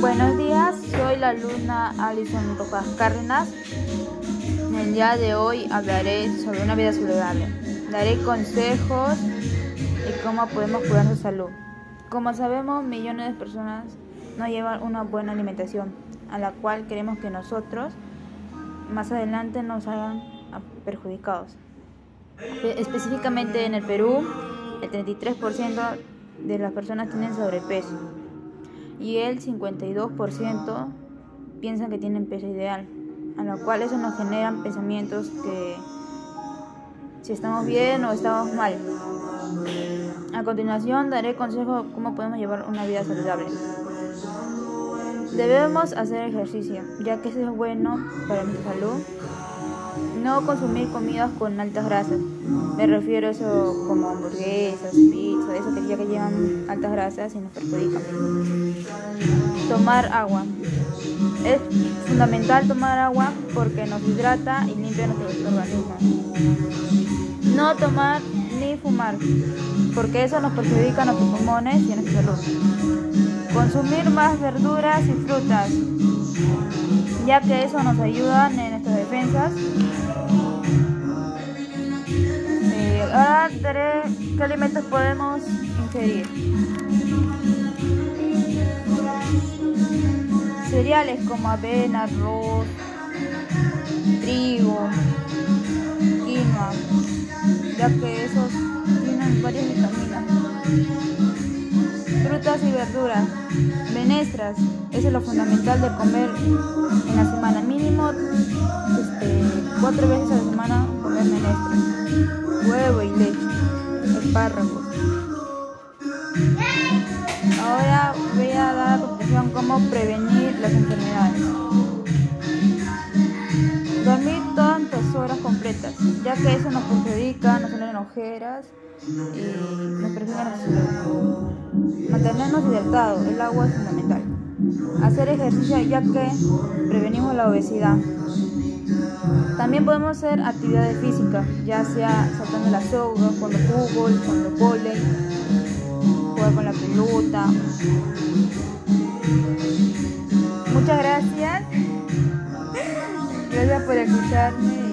Buenos días, soy la alumna Alison Rojas Cárdenas. En el día de hoy hablaré sobre una vida saludable. Daré consejos de cómo podemos cuidar su salud. Como sabemos, millones de personas no llevan una buena alimentación, a la cual queremos que nosotros más adelante nos hagan perjudicados. Específicamente en el Perú, el 33% de las personas tienen sobrepeso y el 52% piensan que tienen peso ideal, a lo cual eso nos generan pensamientos que si estamos bien o estamos mal. A continuación daré consejo cómo podemos llevar una vida saludable. Debemos hacer ejercicio, ya que eso es bueno para nuestra salud no consumir comidas con altas grasas. Me refiero a eso como hamburguesas, pizza, eso que ya que llevan altas grasas y nos perjudican. Tomar agua. Es fundamental tomar agua porque nos hidrata y limpia nuestro organismo. No tomar ni fumar, porque eso nos perjudica a nuestros pulmones y a nuestra salud. Consumir más verduras y frutas, ya que eso nos ayuda en defensas Ahora daré qué alimentos podemos ingerir. Cereales como avena, arroz, trigo, quinoa, ya que esos tienen varias vitaminas. Frutas y verduras, menestras, eso es lo fundamental de comer en la semana. Huevo y leche, espárragos. Ahora voy a dar a continuación cómo prevenir las enfermedades. Dormir tantas horas completas, ya que eso nos perjudica, nos generan ojeras y nos perjudica la salud. Mantenernos hidratados, el agua es fundamental. Hacer ejercicio ya que prevenimos la obesidad. También podemos hacer actividades físicas, ya sea saltando la soga, jugando fútbol, jugando volei, jugar con la pelota. Muchas gracias. Gracias por escucharme.